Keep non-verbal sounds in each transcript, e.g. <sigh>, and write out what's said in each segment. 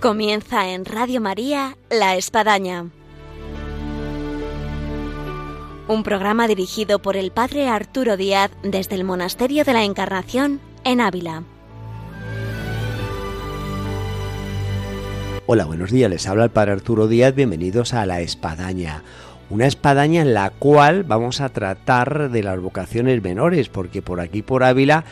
Comienza en Radio María La Espadaña. Un programa dirigido por el Padre Arturo Díaz desde el Monasterio de la Encarnación en Ávila. Hola, buenos días. Les habla el Padre Arturo Díaz. Bienvenidos a La Espadaña. Una espadaña en la cual vamos a tratar de las vocaciones menores, porque por aquí por Ávila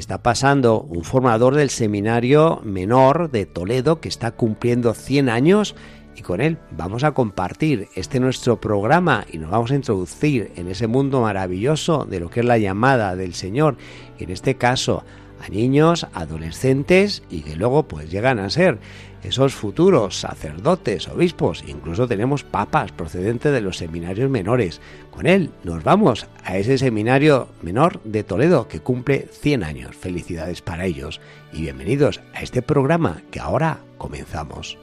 está pasando un formador del seminario menor de Toledo que está cumpliendo 100 años y con él vamos a compartir este nuestro programa y nos vamos a introducir en ese mundo maravilloso de lo que es la llamada del Señor, en este caso a niños, adolescentes y que luego pues llegan a ser esos futuros sacerdotes, obispos, incluso tenemos papas procedentes de los seminarios menores. Con él nos vamos a ese seminario menor de Toledo que cumple 100 años. Felicidades para ellos y bienvenidos a este programa que ahora comenzamos.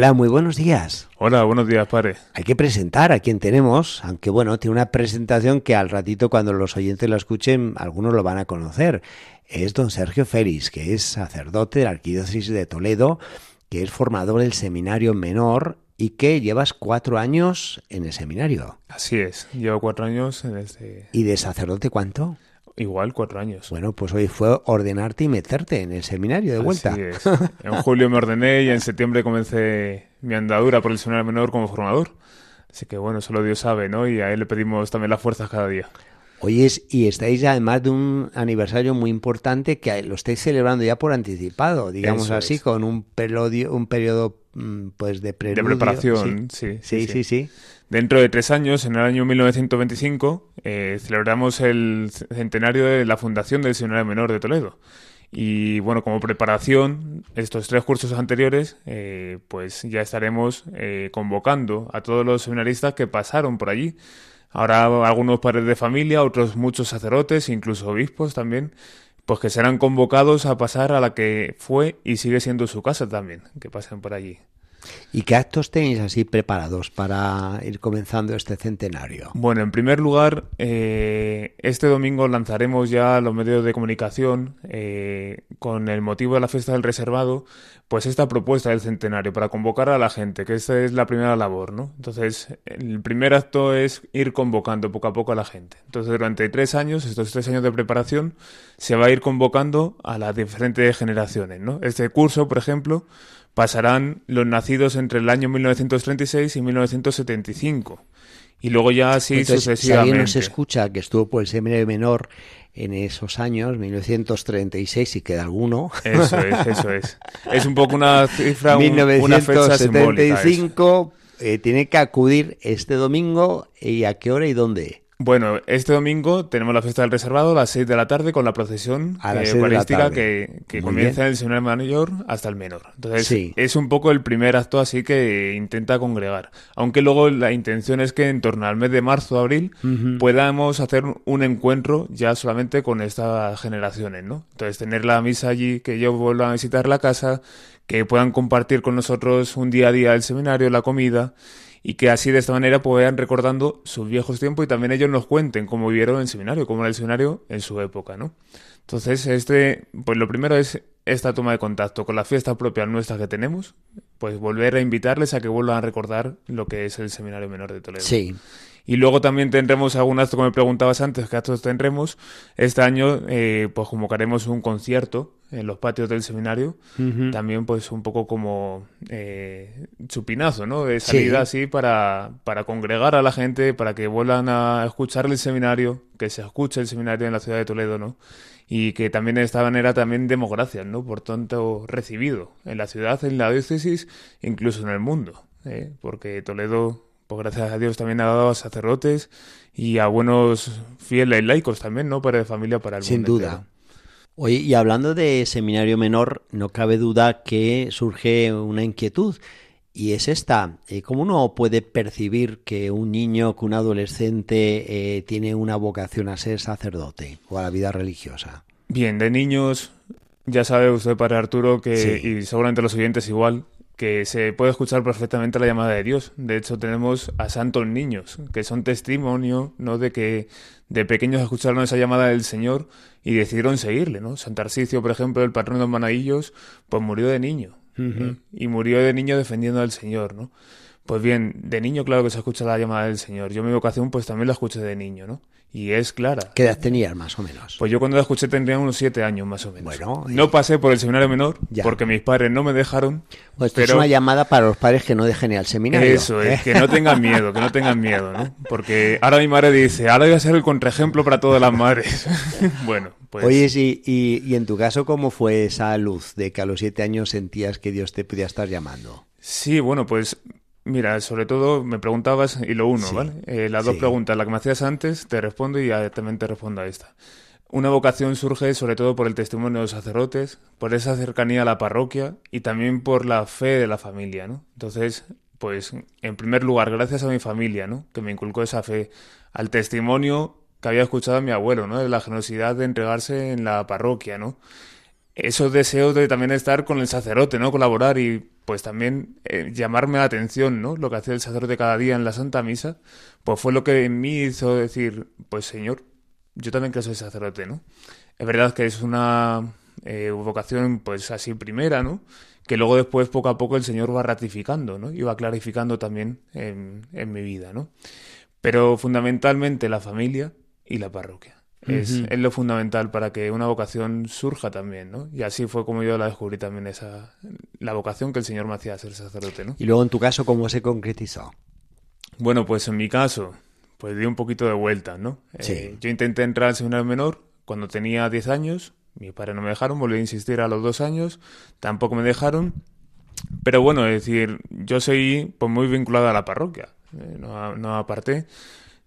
Hola, muy buenos días. Hola, buenos días, padre. Hay que presentar a quien tenemos, aunque bueno, tiene una presentación que al ratito cuando los oyentes la escuchen, algunos lo van a conocer. Es don Sergio Félix, que es sacerdote de la Arquidiócesis de Toledo, que es formador del seminario menor y que llevas cuatro años en el seminario. Así es, llevo cuatro años en este... ¿Y de sacerdote cuánto? Igual, cuatro años. Bueno, pues hoy fue ordenarte y meterte en el seminario de vuelta. Así es. En julio me ordené y en septiembre comencé mi andadura por el seminario menor como formador. Así que bueno, solo Dios sabe, ¿no? Y a él le pedimos también las fuerzas cada día. Hoy es, y estáis además de un aniversario muy importante que lo estáis celebrando ya por anticipado, digamos Eso así, es. con un periodo, un periodo mm, pues de. De preparación, sí. Sí, sí, sí. Dentro de tres años, en el año 1925, eh, celebramos el centenario de la fundación del Seminario Menor de Toledo. Y bueno, como preparación, estos tres cursos anteriores, eh, pues ya estaremos eh, convocando a todos los seminaristas que pasaron por allí. Ahora algunos padres de familia, otros muchos sacerdotes, incluso obispos también, pues que serán convocados a pasar a la que fue y sigue siendo su casa también, que pasen por allí. ¿Y qué actos tenéis así preparados para ir comenzando este centenario? Bueno, en primer lugar, eh, este domingo lanzaremos ya los medios de comunicación eh, con el motivo de la fiesta del reservado, pues esta propuesta del centenario para convocar a la gente, que esta es la primera labor, ¿no? Entonces, el primer acto es ir convocando poco a poco a la gente. Entonces, durante tres años, estos tres años de preparación, se va a ir convocando a las diferentes generaciones, ¿no? Este curso, por ejemplo, pasarán los nacidos entre el año 1936 y 1975. Y luego ya así Entonces, si sucesivamente. alguien nos escucha que estuvo por el seminario menor en esos años, 1936, si queda alguno, Eso es, eso es. Es un poco una cifra, un- una fecha simbólica. eso. 1975, eh, tiene que acudir este domingo y a qué hora y dónde. Bueno, este domingo tenemos la fiesta del reservado a las 6 de la tarde con la procesión A las eh, la eucarística que, que comienza en el seminario mayor hasta el menor. Entonces, Sí. es un poco el primer acto así que intenta congregar. Aunque luego la intención es que en torno al mes de marzo o abril podamos hacer un encuentro ya solamente con estas generaciones, ¿no? Entonces, tener la misa allí, que ellos vuelvan a visitar la casa, que puedan compartir con nosotros un día a día el seminario, la comida y que así de esta manera pues vayan recordando sus viejos tiempos y también ellos nos cuenten cómo vivieron el seminario, cómo era el seminario en su época, ¿no? Entonces, este, pues lo primero es esta toma de contacto con la fiesta propia nuestra que tenemos, pues volver a invitarles a que vuelvan a recordar lo que es el seminario menor de Toledo. Sí. Y luego también tendremos algún acto, como me preguntabas antes, ¿qué actos tendremos? Este año, eh, pues convocaremos un concierto en los patios del seminario. También, pues, un poco como eh, chupinazo, ¿no? De salida así para, para congregar a la gente, para que vuelvan a escuchar el seminario, que se escuche el seminario en la ciudad de Toledo, ¿no? Y que también de esta manera también demos gracias, ¿no? Por tanto recibido en la ciudad, en la diócesis, incluso en el mundo. ¿eh? Porque Toledo pues gracias a Dios también ha dado a sacerdotes y a buenos fieles laicos también, ¿no? Para de familia, para el Sin mundo duda. entero. Oye, y hablando de seminario menor, no cabe duda que surge una inquietud. Y es esta, eh, ¿cómo uno puede percibir que un niño, que un adolescente eh, tiene una vocación a ser sacerdote o a la vida religiosa? Bien, de niños, ya sabe usted, Padre Arturo, que, Sí. y seguramente los oyentes igual, que se puede escuchar perfectamente la llamada de Dios. De hecho, tenemos a santos niños, que son testimonio, ¿no? De que de pequeños escucharon esa llamada del Señor y decidieron seguirle, ¿no? San Tarsicio, por ejemplo, el patrón de los manaillos, pues murió de niño. Y murió de niño defendiendo al Señor, ¿no? Pues bien, de niño claro que se escucha la llamada del Señor. Yo mi vocación pues también la escuché de niño, ¿no? Y es clara. ¿Qué edad tenías más o menos? Pues yo cuando la escuché tendría unos siete años más o menos. Bueno, no pasé por el seminario menor porque mis padres no me dejaron. Pues pero... es una llamada para los padres que no dejen ir al seminario. Eso es, ¿eh? que no tengan <laughs> miedo, que no tengan miedo, ¿no? Porque ahora mi madre dice, ahora voy a ser el contraejemplo para todas las madres. <laughs> bueno, pues... Oye, y, y, y en tu caso, ¿cómo fue esa luz de que a los siete años sentías que Dios te podía estar llamando? Sí, bueno, pues Mira, sobre todo me preguntabas, y lo uno, ¿vale? Eh, las dos preguntas, la que me hacías antes, te respondo y también te respondo a esta. Una vocación surge sobre todo por el testimonio de los sacerdotes, por esa cercanía a la parroquia y también por la fe de la familia, ¿no? Entonces, pues, en primer lugar, gracias a mi familia, ¿no? Que me inculcó esa fe, al testimonio que había escuchado a mi abuelo, ¿no? De la generosidad de entregarse en la parroquia, ¿no? Esos deseos de también estar con el sacerdote, ¿no? Colaborar y pues también eh, llamarme la atención, ¿no? Lo que hacía el sacerdote cada día en la Santa Misa, pues fue lo que en mí hizo decir, pues Señor, yo también quiero ser sacerdote, ¿no? Es verdad que es una eh, vocación, pues así primera, ¿no? Que luego después, poco a poco, el Señor va ratificando, ¿no? Y va clarificando también en, en mi vida, ¿no? Pero fundamentalmente la familia y la parroquia. Es, es, lo fundamental para que una vocación surja también, ¿no? Y así fue como yo la descubrí también, esa la vocación que el Señor me hacía ser sacerdote, ¿no? Y luego en tu caso, ¿cómo se concretizó? Bueno, pues en mi caso, pues di un poquito de vuelta, ¿no? Sí. Eh, yo intenté entrar al seminario menor cuando tenía 10 años, mis padres no me dejaron, volví a insistir a los dos años, tampoco me dejaron, pero bueno, es decir, yo seguí pues muy vinculado a la parroquia, eh, no, no aparté.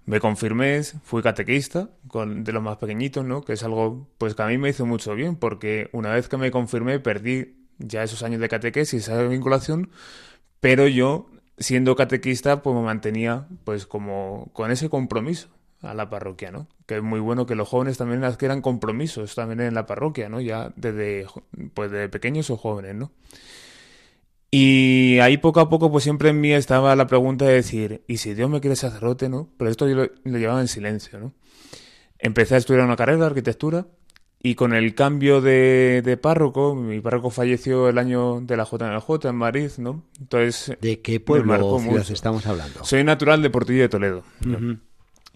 Me confirmé, fui catequista con, de los más pequeñitos, ¿no? Que es algo pues que a mí me hizo mucho bien, porque una vez que me confirmé perdí ya esos años de catequesis, esa vinculación, pero yo, siendo catequista, pues me mantenía pues como con ese compromiso a la parroquia, ¿no? Que es muy bueno que los jóvenes también adquieran compromisos también en la parroquia, ¿no? Ya desde pues de pequeños o jóvenes, ¿no? Y ahí poco a poco, pues siempre en mí estaba la pregunta de decir, ¿y si Dios me quiere sacerdote, no? Pero esto yo lo, lo, llevaba en silencio, ¿no? Empecé a estudiar una carrera de arquitectura y con el cambio de, de párroco, mi párroco falleció el año de la JNJ en Madrid, ¿no? Entonces... ¿De qué pueblo ciudad estamos hablando? Soy natural de Portillo de Toledo. Uh -huh.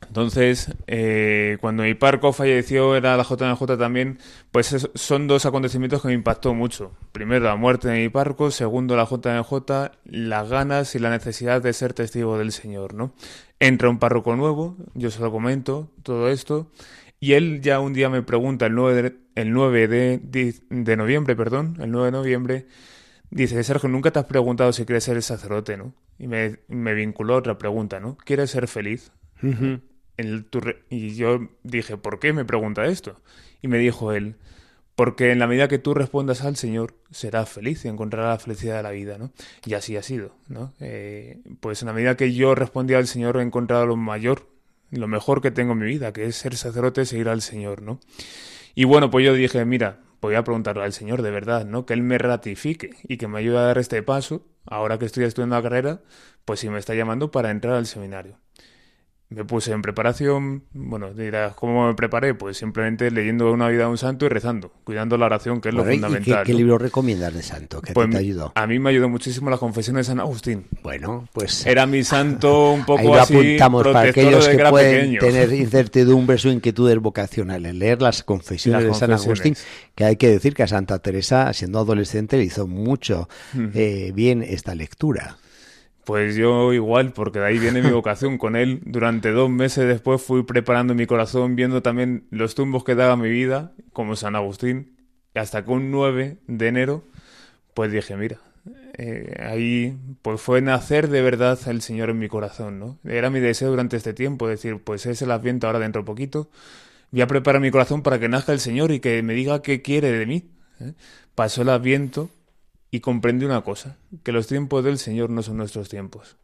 Entonces, eh, cuando mi parco falleció, era la JNJ también, pues es, son dos acontecimientos que me impactó mucho. Primero, la muerte de mi parco. Segundo, la JNJ, las ganas y la necesidad de ser testigo del Señor, ¿no? Entra un párroco nuevo, yo se lo comento, todo esto, y él ya un día me pregunta, el 9 de, el 9 de, de noviembre, perdón, el 9 de noviembre, dice, Sergio, nunca te has preguntado si quieres ser sacerdote, ¿no? Y me, me vinculó otra pregunta, ¿no? ¿Quieres ser feliz? Y yo dije, ¿por qué me pregunta esto? Y me dijo él, porque en la medida que tú respondas al Señor, serás feliz y encontrarás la felicidad de la vida, ¿no? Y así ha sido, ¿no? Eh, pues en la medida que yo respondía al Señor, he encontrado lo mayor, lo mejor que tengo en mi vida, que es ser sacerdote seguir al Señor, ¿no? Y bueno, pues yo dije, mira, voy a preguntarle al Señor de verdad, ¿no? Que Él me ratifique y que me ayude a dar este paso, ahora que estoy estudiando la carrera, pues si me está llamando para entrar al seminario me puse en preparación, bueno, dirás, ¿cómo me preparé? Pues simplemente leyendo una vida de un santo y rezando, cuidando la oración, que es bueno, lo fundamental. ¿y qué, qué libro recomiendas de santo? ¿Qué pues te ayudó? A mí me ayudó muchísimo las confesiones de San Agustín. Bueno, pues... Era mi santo un poco ahí lo así, apuntamos para aquellos que pueden pequeño. tener <laughs> incertidumbres o inquietudes vocacionales. Leer las confesiones, las de San confesiones. Agustín, que hay que decir que a Santa Teresa, siendo adolescente, le hizo mucho Mm. eh, bien esta lectura. Pues yo igual, porque de ahí viene mi vocación con él. Durante dos meses después fui preparando mi corazón, viendo también los tumbos que daba mi vida, como San Agustín. Hasta que un 9 de enero, pues dije, mira, eh, ahí pues fue nacer de verdad el Señor en mi corazón, ¿no? Era mi deseo durante este tiempo, decir, pues es el Adviento ahora dentro de poquito. Voy a preparar mi corazón para que nazca el Señor y que me diga qué quiere de mí. ¿eh? Pasó el Adviento y comprendí una cosa, que los tiempos del Señor no son nuestros tiempos.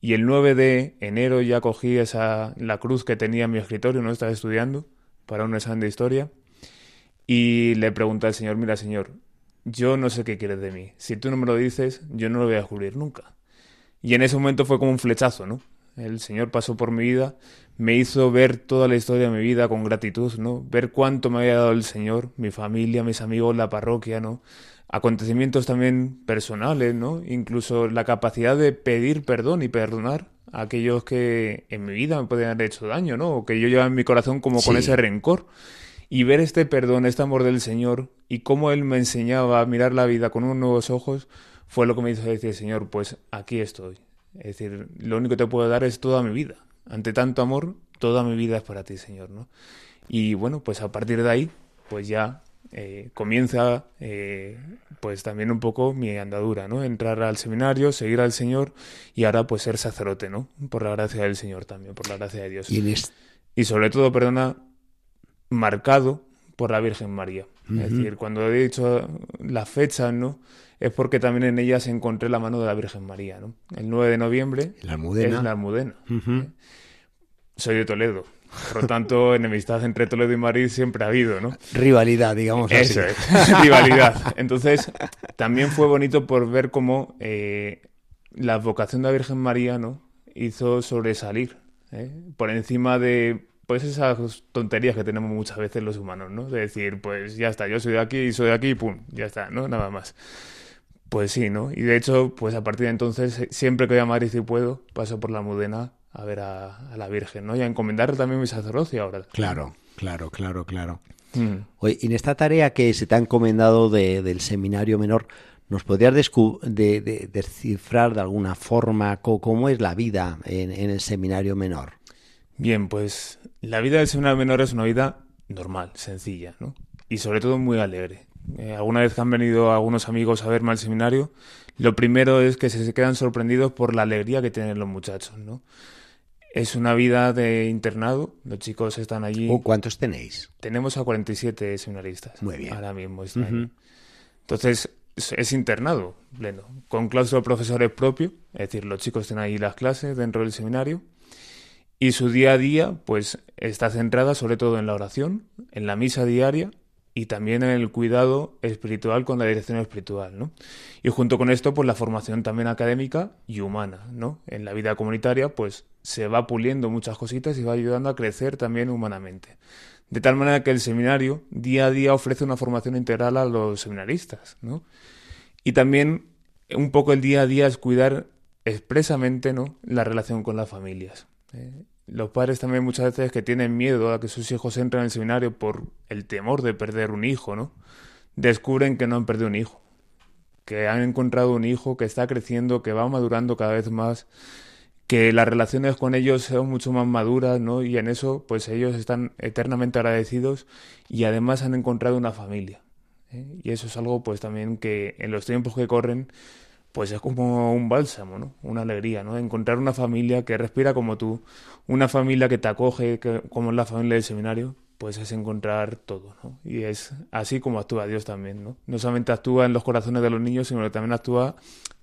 Y el 9 de enero ya cogí esa, la cruz que tenía en mi escritorio, no estaba estudiando, para un examen de historia, y le pregunté al Señor, mira Señor, yo no sé qué quieres de mí. Si tú no me lo dices, yo no lo voy a descubrir nunca. Y en ese momento fue como un flechazo, ¿no? El Señor pasó por mi vida, me hizo ver toda la historia de mi vida con gratitud, ¿no? Ver cuánto me había dado el Señor, mi familia, mis amigos, la parroquia, ¿no? Acontecimientos también personales, ¿no? Incluso la capacidad de pedir perdón y perdonar a aquellos que en mi vida me podían haber hecho daño, ¿no? O que yo llevaba en mi corazón como con ese rencor. Y ver este perdón, este amor del Señor y cómo Él me enseñaba a mirar la vida con unos nuevos ojos, fue lo que me hizo decir, Señor, pues aquí estoy. Es decir, lo único que te puedo dar es toda mi vida. Ante tanto amor, toda mi vida es para ti, Señor, ¿no? Y bueno, pues a partir de ahí, pues ya eh, comienza eh, pues también un poco mi andadura, ¿no? Entrar al seminario, seguir al Señor y ahora pues ser sacerdote, ¿no? Por la gracia del Señor también, por la gracia de Dios. Y, sobre todo, perdona, marcado por la Virgen María. Es decir, cuando he dicho la fecha, ¿no? Es porque también en ellas encontré la mano de la Virgen María, ¿no? El 9 de noviembre la es la Almudena. Soy de Toledo. Por lo tanto, enemistad entre Toledo y Madrid siempre ha habido, ¿no? Rivalidad, digamos Eso es, <laughs> rivalidad. Entonces, también fue bonito por ver cómo eh, la vocación de la Virgen María, ¿no? Hizo sobresalir ¿eh? por encima de pues esas tonterías que tenemos muchas veces los humanos, ¿no? De decir, pues ya está, yo soy de aquí y soy de aquí y pum, ya está, ¿no? Nada más. Pues sí, ¿no? Y de hecho, pues a partir de entonces, siempre que voy a Madrid y puedo, paso por la Mudena a ver a, la Virgen, ¿no? Y a encomendar también mi sacerdocio ahora. Claro, claro, claro, claro. Mm. Oye, en esta tarea que se te ha encomendado del seminario menor, ¿nos podrías descifrar de alguna forma cómo es la vida en, el seminario menor? Bien, pues la vida del seminario menor es una vida normal, sencilla, ¿no? Y sobre todo muy alegre. Eh, alguna vez que han venido algunos amigos a verme al seminario, lo primero es que se quedan sorprendidos por la alegría que tienen los muchachos, ¿no? Es una vida de internado, los chicos están allí. Oh, ¿Cuántos tenéis? Tenemos a 47 seminaristas. Muy bien. Ahora mismo Entonces, es internado pleno, con claustro de profesores propio, es decir, los chicos tienen ahí las clases dentro del seminario. Y su día a día, pues, está centrada sobre todo en la oración, en la misa diaria y también en el cuidado espiritual con la dirección espiritual, ¿no? Y junto con esto, pues la formación también académica y humana, ¿no? En la vida comunitaria, pues se va puliendo muchas cositas y va ayudando a crecer también humanamente. De tal manera que el seminario día a día ofrece una formación integral a los seminaristas, ¿no? Y también un poco el día a día es cuidar expresamente, ¿no? La relación con las familias. ¿eh? Los padres también muchas veces que tienen miedo a que sus hijos entren en el seminario por el temor de perder un hijo, ¿no? Descubren que no han perdido un hijo, que han encontrado un hijo que está creciendo, que va madurando cada vez más, que las relaciones con ellos son mucho más maduras, ¿no? Y en eso, pues ellos están eternamente agradecidos y además han encontrado una familia. ¿eh? Y eso es algo, pues también que en los tiempos que corren, pues es como un bálsamo, ¿no? Una alegría, ¿no? Encontrar una familia que respira como tú, una familia que te acoge, que, como es la familia del seminario, pues es encontrar todo, ¿no? Y es así como actúa Dios también, ¿no? No solamente actúa en los corazones de los niños, sino que también actúa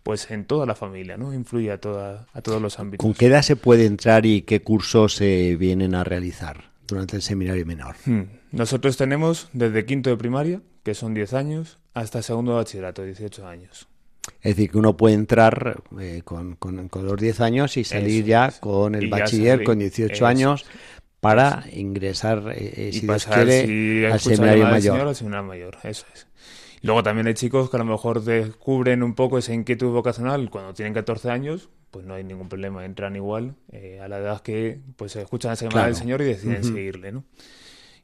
pues en toda la familia, ¿no? Influye a, toda, a todos los ámbitos. ¿Con qué edad se puede entrar y qué cursos se vienen a realizar durante el seminario menor? Hmm. Nosotros tenemos desde quinto de primaria, que son 10 años, hasta segundo de bachillerato, 18 años. Es decir, que uno puede entrar eh, con, con, los 10 años y salir ya con el bachiller con 18 años para ingresar, eh, eh, si Dios quiere, al seminario mayor. seminario mayor. Eso es. Luego también hay chicos que a lo mejor descubren un poco esa inquietud vocacional cuando tienen 14 años, pues no hay ningún problema, entran igual a la edad que pues escuchan esa llamada del Señor y deciden seguirle, ¿no?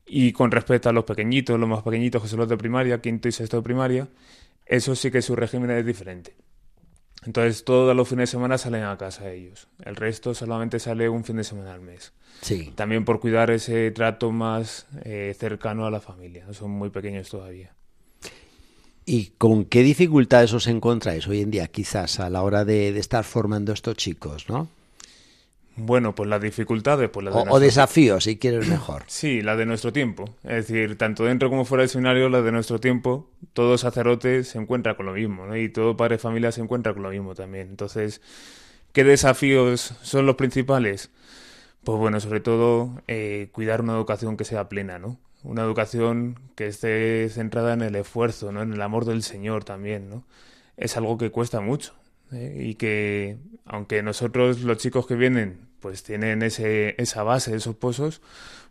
Y con respecto a los pequeñitos, los más pequeñitos que son los de primaria, quinto y sexto de primaria, eso sí que su régimen es diferente. Entonces todos los fines de semana salen a casa ellos. El resto solamente sale un fin de semana al mes. Sí. También por cuidar ese trato más eh, cercano a la familia. Son muy pequeños todavía. ¿Y con qué dificultades os encontráis hoy en día, quizás, a la hora de, de estar formando estos chicos, no? Bueno, pues las dificultades, pues o, desafíos, si quieres mejor. <clears throat> Sí, la de nuestro tiempo. Es decir, tanto dentro como fuera del seminario, la de nuestro tiempo, todo sacerdote se encuentra con lo mismo, ¿no? Y todo padre de familia se encuentra con lo mismo también. Entonces, ¿qué desafíos son los principales? Pues bueno, sobre todo eh, cuidar una educación que sea plena, ¿no? una educación que esté centrada en el esfuerzo, ¿no? En el amor del Señor también, ¿no? Es algo que cuesta mucho ¿eh? y que, aunque nosotros los chicos que vienen, pues tienen ese, esa base, esos pozos,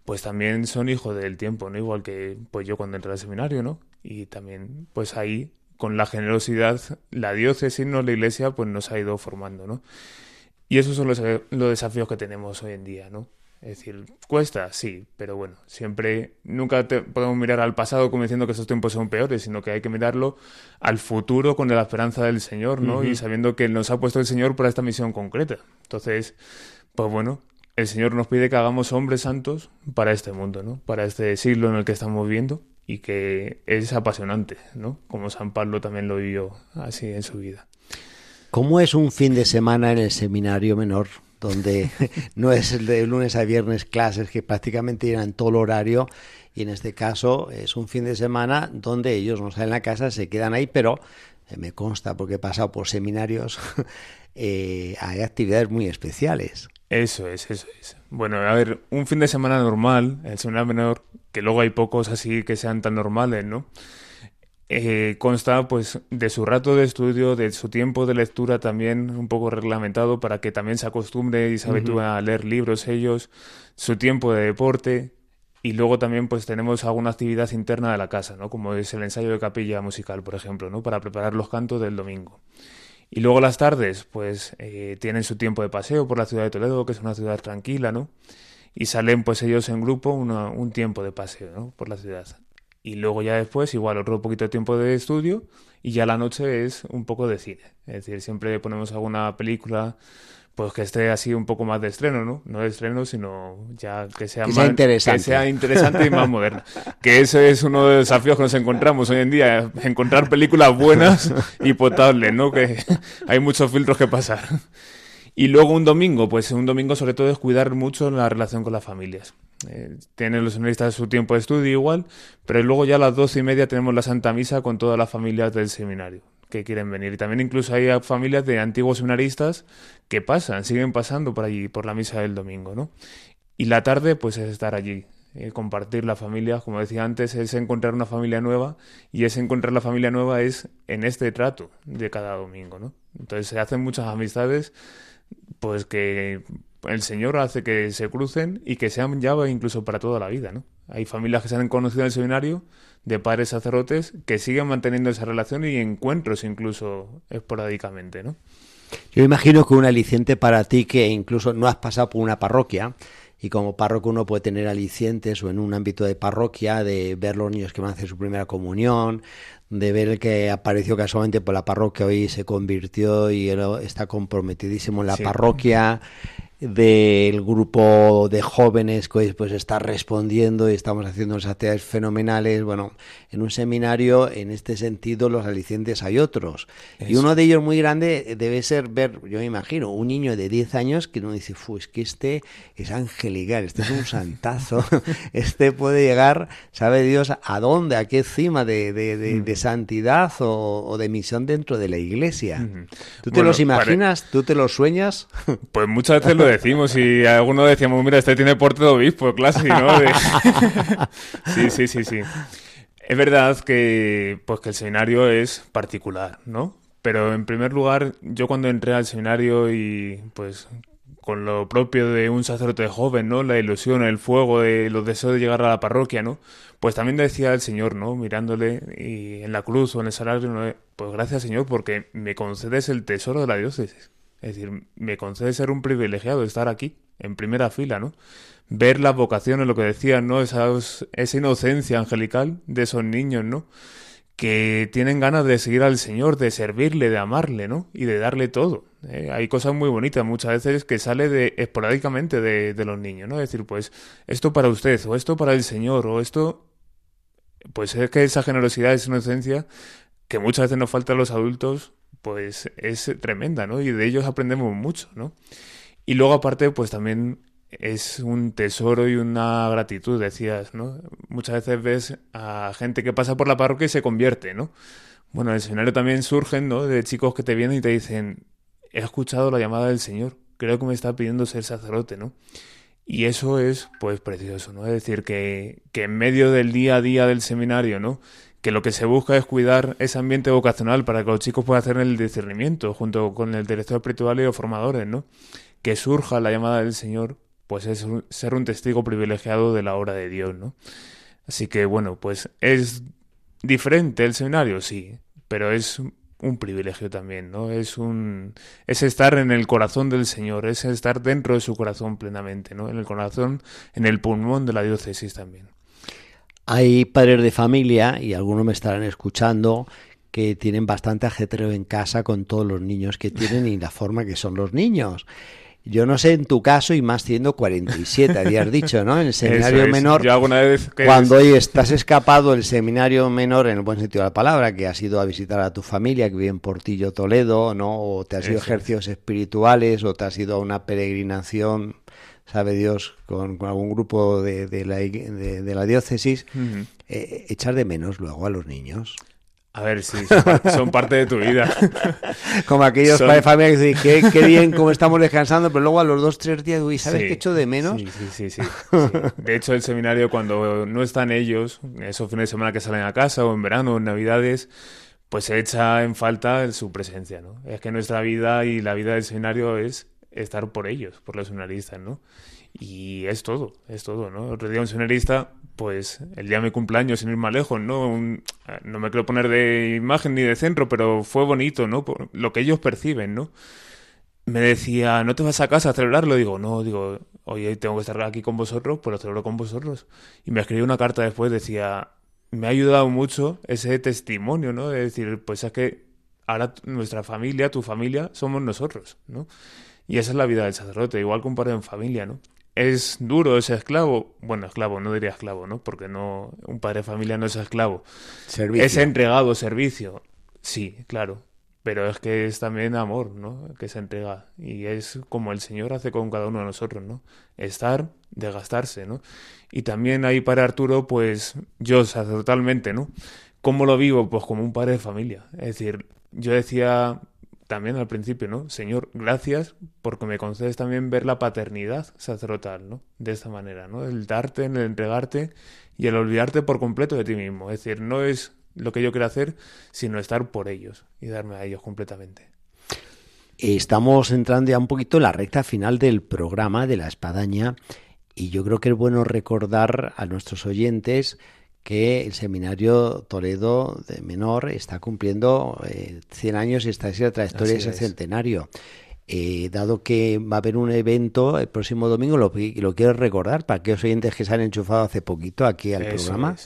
pues también son hijos del tiempo, ¿no? Igual que pues yo cuando entré al seminario, ¿no? Y también, pues ahí, con la generosidad, la diócesis, ¿no? La iglesia, pues nos ha ido formando, ¿no? Y esos son los, los desafíos que tenemos hoy en día, ¿no? Es decir, cuesta, sí, pero bueno, siempre, nunca podemos mirar al pasado como diciendo que esos tiempos son peores, sino que hay que mirarlo al futuro con la esperanza del Señor, ¿no? Y sabiendo que nos ha puesto el Señor para esta misión concreta. Entonces, pues bueno, el Señor nos pide que hagamos hombres santos para este mundo, ¿no? Para este siglo en el que estamos viviendo y que es apasionante, ¿no? Como San Pablo también lo vivió así en su vida. ¿Cómo es un fin de semana en el seminario menor? donde <laughs> no es el de lunes a viernes clases que prácticamente llenan todo el horario y en este caso es un fin de semana donde ellos no salen a casa, se quedan ahí, pero eh, me consta porque he pasado por seminarios, <laughs> eh, hay actividades muy especiales. Eso es, eso es. Bueno, a ver, un fin de semana normal, el seminario menor, que luego hay pocos así que sean tan normales, ¿no? Eh, consta pues de su rato de estudio, de su tiempo de lectura también un poco reglamentado para que también se acostumbre y se habitúe a leer libros ellos, su tiempo de deporte y luego también pues tenemos alguna actividad interna de la casa, ¿no? Como es el ensayo de capilla musical, por ejemplo, ¿no? Para preparar los cantos del domingo. Y luego las tardes pues eh, tienen su tiempo de paseo por la ciudad de Toledo, que es una ciudad tranquila, ¿no? Y salen pues ellos en grupo un tiempo de paseo, ¿no? Por la ciudad y luego ya después igual otro poquito de tiempo de estudio y ya la noche es un poco de cine. Es decir, siempre ponemos alguna película pues que esté así un poco más de estreno, ¿no? No de estreno, sino ya que sea más interesante. que sea interesante y más moderna. <laughs> Que ese es uno de los desafíos que nos encontramos hoy en día, encontrar películas buenas y potables, ¿no? Que <laughs> hay muchos filtros que pasar. Y luego un domingo, pues un domingo sobre todo es cuidar mucho la relación con las familias. Eh, tienen los seminaristas su tiempo de estudio igual, pero luego ya a las doce y media tenemos la Santa Misa con todas las familias del seminario que quieren venir. Y también incluso hay familias de antiguos seminaristas que pasan, siguen pasando por allí, por la misa del domingo, ¿no? Y la tarde, pues es estar allí, eh, compartir la familia, como decía antes, es encontrar una familia nueva y ese encontrar la familia nueva es en este trato de cada domingo, ¿no? Entonces se hacen muchas amistades, pues que el Señor hace que se crucen y que sean ya incluso para toda la vida, ¿no? Hay familias que se han conocido en el seminario de padres sacerdotes que siguen manteniendo esa relación y encuentros incluso esporádicamente, ¿no? Yo imagino que un aliciente para ti que incluso no has pasado por una parroquia y como párroco uno puede tener alicientes o en un ámbito de parroquia de ver los niños que van a hacer su primera comunión, de ver el que apareció casualmente por la parroquia hoy se convirtió y está comprometidísimo en la parroquia del grupo de jóvenes que pues está respondiendo y estamos haciendo unas actividades fenomenales. Bueno, en un seminario, en este sentido, los alicientes hay otros. Y uno de ellos muy grande debe ser ver, yo me imagino, un niño de 10 años que uno dice, Fu, es que este es angelical, este es un <laughs> santazo, <laughs> este puede llegar, sabe Dios, a dónde, a qué cima de, de, santidad o, de misión dentro de la iglesia. ¿Tú te los imaginas? ¿Tú te los sueñas? Pues muchas veces lo <laughs> decimos y algunos decíamos, mira, este tiene porte de obispo, clásico, ¿no? <laughs> sí, sí, sí, sí. Es verdad que, pues, que el seminario es particular, ¿no? Pero en primer lugar, yo cuando entré al seminario y pues con lo propio de un sacerdote joven, ¿no? La ilusión, el fuego, de los deseos de llegar a la parroquia, ¿no? Pues también decía el Señor, ¿no? Mirándole y en la cruz o en el salario, ¿no? pues gracias Señor porque me concedes el tesoro de la diócesis. Es decir, me concede ser un privilegiado estar aquí, en primera fila, ¿no? Ver las vocaciones, lo que decían, ¿no? Esa, esa inocencia angelical de esos niños, ¿no? Que tienen ganas de seguir al Señor, de servirle, de amarle, ¿no? Y de darle todo. ¿eh? Hay cosas muy bonitas muchas veces que sale de, esporádicamente de, de los niños, ¿no? Es decir, pues, esto para usted, o esto para el Señor, o esto... Pues es que esa generosidad, esa inocencia, que muchas veces nos falta a los adultos, pues es tremenda, ¿no? Y de ellos aprendemos mucho, ¿no? Y luego aparte, pues también es un tesoro y una gratitud, decías, ¿no? Muchas veces ves a gente que pasa por la parroquia y se convierte, ¿no? Bueno, en el seminario también surgen, ¿no? De chicos que te vienen y te dicen, he escuchado la llamada del Señor, creo que me está pidiendo ser sacerdote, ¿no? Y eso es, pues, precioso, ¿no? Es decir, que, que en medio del día a día del seminario, ¿no? Que lo que se busca es cuidar ese ambiente vocacional para que los chicos puedan hacer el discernimiento junto con el director espiritual y los formadores, ¿no? Que surja la llamada del Señor, pues es ser un testigo privilegiado de la obra de Dios, ¿no? Así que bueno, pues es diferente el seminario, sí, pero es un privilegio también, ¿no? Es un es estar en el corazón del Señor, es estar dentro de su corazón plenamente, ¿no? En el corazón, en el pulmón de la diócesis también. Hay padres de familia, y algunos me estarán escuchando, que tienen bastante ajetreo en casa con todos los niños que tienen y la forma que son los niños. Yo no sé en tu caso, y más siendo 47, habías dicho, ¿no? En el <laughs> seminario menor. Yo alguna vez cuando hoy estás escapado del seminario menor, en el buen sentido de la palabra, que has ido a visitar a tu familia que vive en Portillo, Toledo, ¿no? O te has ido a ejercicios espirituales, o te has ido a una peregrinación sabe Dios, con, algún grupo de, de, la, de, la, diócesis, eh, echar de menos luego a los niños. A ver, sí, son, parte de tu vida. <laughs> Como aquellos padres de familia que dicen, qué, bien, cómo estamos descansando, pero luego a los dos, tres días, uy, ¿sabes qué echo de menos? Sí, sí, sí, sí, De hecho, el seminario, cuando no están ellos, esos fines de semana que salen a casa, o en verano, o en navidades, pues se echa en falta su presencia, ¿no? Es que nuestra vida y la vida del seminario es estar por ellos, por los seminaristas, ¿no? Y es todo, es todo, ¿no? Otro día un seminarista, pues el día de mi cumpleaños, sin ir más lejos, ¿no? no me quiero poner de imagen ni de centro, pero fue bonito, ¿no? Por lo que ellos perciben, ¿no? Me decía, ¿no te vas a casa a celebrarlo? Digo, no, digo, hoy tengo que estar aquí con vosotros, pues lo celebro con vosotros. Y me escribió una carta después, decía, me ha ayudado mucho ese testimonio, ¿no? De decir, pues es que ahora nuestra familia, tu familia, somos nosotros, ¿no? Y esa es la vida del sacerdote, igual que un padre en familia, ¿no? Es duro ese esclavo, bueno, esclavo, no diría esclavo, ¿no? Porque no, un padre de familia no es esclavo. Servicio. Es entregado, servicio. Sí, claro. Pero es que es también amor, ¿no? Que se entrega. Y es como el Señor hace con cada uno de nosotros, ¿no? Estar, desgastarse, ¿no? Y también ahí para Arturo, pues yo sacerdotalmente, ¿no? ¿Cómo lo vivo? Pues como un padre de familia. Es decir, yo decía también al principio, ¿no? Señor, gracias porque me concedes también ver la paternidad sacerdotal, ¿no? De esta manera, ¿no? El darte, el entregarte y el olvidarte por completo de ti mismo. Es decir, no es lo que yo quiero hacer, sino estar por ellos y darme a ellos completamente. Estamos entrando ya un poquito en la recta final del programa de la espadaña y yo creo que es bueno recordar a nuestros oyentes que el seminario Toledo de Menor está cumpliendo 100 eh, años y está en la trayectoria ese centenario. Eh, dado que va a haber un evento el próximo domingo, lo, lo quiero recordar para aquellos oyentes que se han enchufado hace poquito aquí al programa.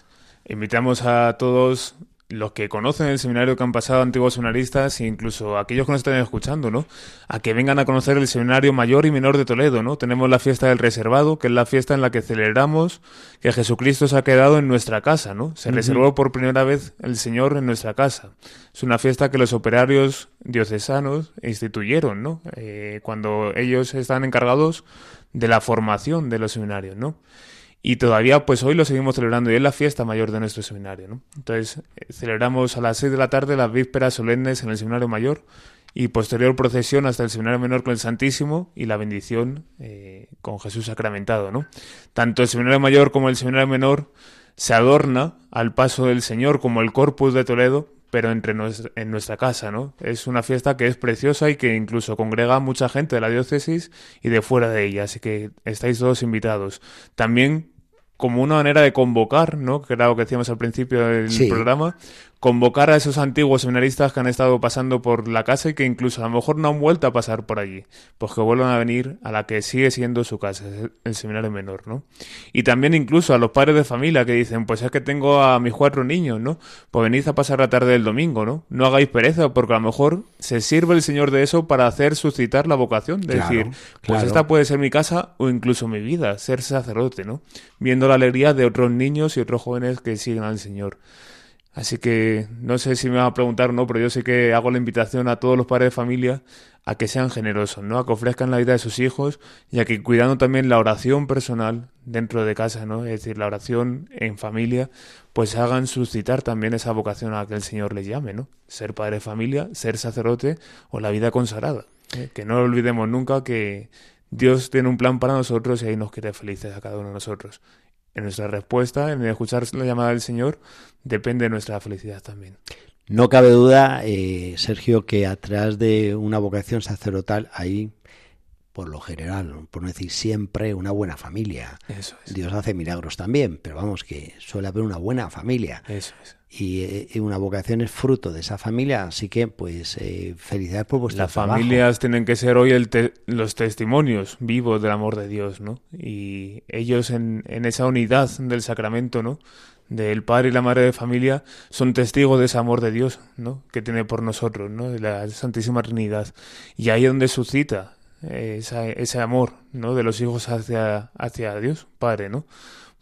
Invitamos a todos los que conocen el seminario que han pasado antiguos seminaristas e incluso aquellos que nos están escuchando, ¿no? A que vengan a conocer el seminario mayor y menor de Toledo, ¿no? Tenemos la fiesta del reservado, que es la fiesta en la que celebramos que Jesucristo se ha quedado en nuestra casa, ¿no? Se reservó por primera vez el Señor en nuestra casa. Es una fiesta que los operarios diocesanos instituyeron, ¿no? Eh, cuando ellos están encargados de la formación de los seminarios, ¿no? Y todavía, pues hoy lo seguimos celebrando y es la fiesta mayor de nuestro seminario, ¿no? Entonces, eh, celebramos a las seis de la tarde las vísperas solemnes en el seminario mayor y posterior procesión hasta el seminario menor con el Santísimo y la bendición eh, con Jesús sacramentado, ¿no? Tanto el seminario mayor como el seminario menor se adorna al paso del Señor como el Corpus de Toledo, pero entre en nuestra casa, ¿no? Es una fiesta que es preciosa y que incluso congrega mucha gente de la diócesis y de fuera de ella, así que estáis todos invitados. También como una manera de convocar, ¿no? Que era lo que decíamos al principio del programa, convocar a esos antiguos seminaristas que han estado pasando por la casa y que incluso a lo mejor no han vuelto a pasar por allí, pues que vuelvan a venir a la que sigue siendo su casa, el seminario menor, ¿no? Y también incluso a los padres de familia que dicen, pues es que tengo a mis cuatro niños, ¿no? Pues venid a pasar la tarde del domingo, ¿no? No hagáis pereza, porque a lo mejor se sirve el Señor de eso para hacer suscitar la vocación, de decir, pues esta puede ser mi casa o incluso mi vida, ser sacerdote, ¿no? Viendo la alegría de otros niños y otros jóvenes que siguen al Señor. Así que no sé si me van a preguntar o no, pero yo sé que hago la invitación a todos los padres de familia a que sean generosos, ¿no? A que ofrezcan la vida de sus hijos y a que cuidando también la oración personal dentro de casa, ¿no? Es decir, la oración en familia, pues hagan suscitar también esa vocación a que el Señor les llame, ¿no? Ser padre de familia, ser sacerdote o la vida consagrada. ¿eh? Que no olvidemos nunca que Dios tiene un plan para nosotros y ahí nos quiere felices a cada uno de nosotros. En nuestra respuesta, en escuchar la llamada del Señor, depende de nuestra felicidad también. No cabe duda, eh, Sergio, que atrás de una vocación sacerdotal hay por lo general, por no decir siempre, una buena familia. Eso es. Dios hace milagros también, pero vamos, que suele haber una buena familia. Eso es. Y, eh, una vocación es fruto de esa familia, así que pues eh, felicidades por vuestro Las familias tienen que ser hoy el los testimonios vivos del amor de Dios, ¿no? Y ellos en, en esa unidad del sacramento, ¿no? del padre y la madre de familia son testigos de ese amor de Dios, ¿no? que tiene por nosotros, ¿no? de la Santísima Trinidad. Y ahí es donde suscita ese amor ¿no? de los hijos hacia, hacia Dios, Padre, ¿no?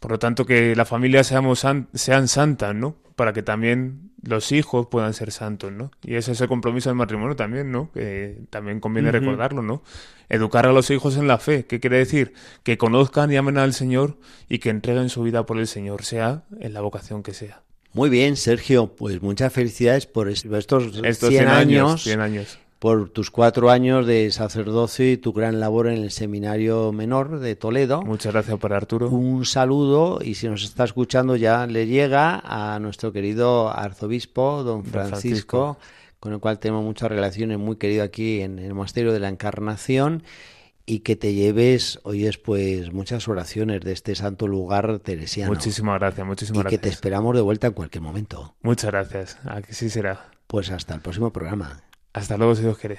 Por lo tanto, que la familia seamos sean santas, ¿no? Para que también los hijos puedan ser santos, ¿no? Y ese es el compromiso del matrimonio también, ¿no? Que también conviene recordarlo, ¿no? Educar a los hijos en la fe. ¿Qué quiere decir? Que conozcan y amen al Señor y que entreguen su vida por el Señor, sea en la vocación que sea. Muy bien, Sergio. Pues muchas felicidades por estos, estos 100, años. 100 años por tus cuatro años de sacerdocio y tu gran labor en el Seminario Menor de Toledo. Muchas gracias por Arturo. Un saludo y si nos está escuchando ya le llega a nuestro querido arzobispo, don Francisco, con el cual tenemos muchas relaciones, muy querido aquí en el Monasterio de la Encarnación y que te lleves hoy después muchas oraciones de este santo lugar teresiano. Muchísimas gracias, muchísimas gracias. Y que te esperamos de vuelta en cualquier momento. Muchas gracias, aquí sí será. Pues hasta el próximo programa. Hasta luego si Dios quiere.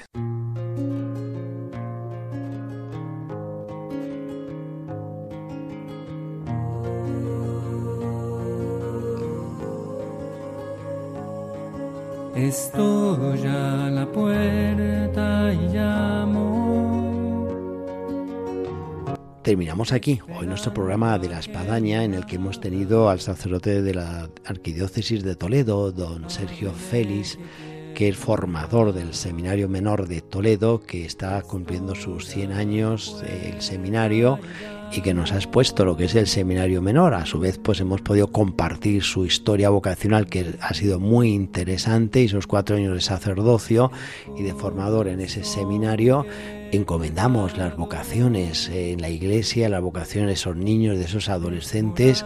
Estoy a la puerta y llamo. Terminamos aquí hoy nuestro programa de la espadaña en el que hemos tenido al sacerdote de la Arquidiócesis de Toledo, don Sergio Félix, que es formador del Seminario Menor de Toledo, que está cumpliendo sus 100 años el seminario y que nos ha expuesto lo que es el seminario menor. A su vez, pues hemos podido compartir su historia vocacional, que ha sido muy interesante, y esos cuatro años de sacerdocio y de formador en ese seminario. Encomendamos las vocaciones en la iglesia, las vocaciones de esos niños, de esos adolescentes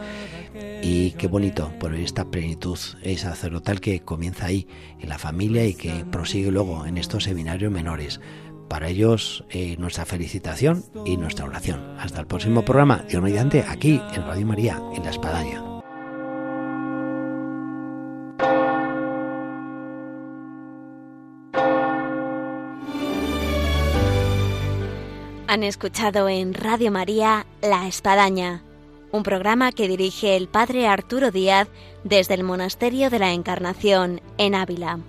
y qué bonito por esta plenitud sacerdotal que comienza ahí, en la familia y que prosigue luego en estos seminarios menores. Para ellos, eh, nuestra felicitación y nuestra oración. Hasta el próximo programa, Dios mediante, aquí en Radio María, en La Espadaña. Han escuchado en Radio María La Espadaña un programa que dirige el padre Arturo Díaz desde el Monasterio de la Encarnación en Ávila.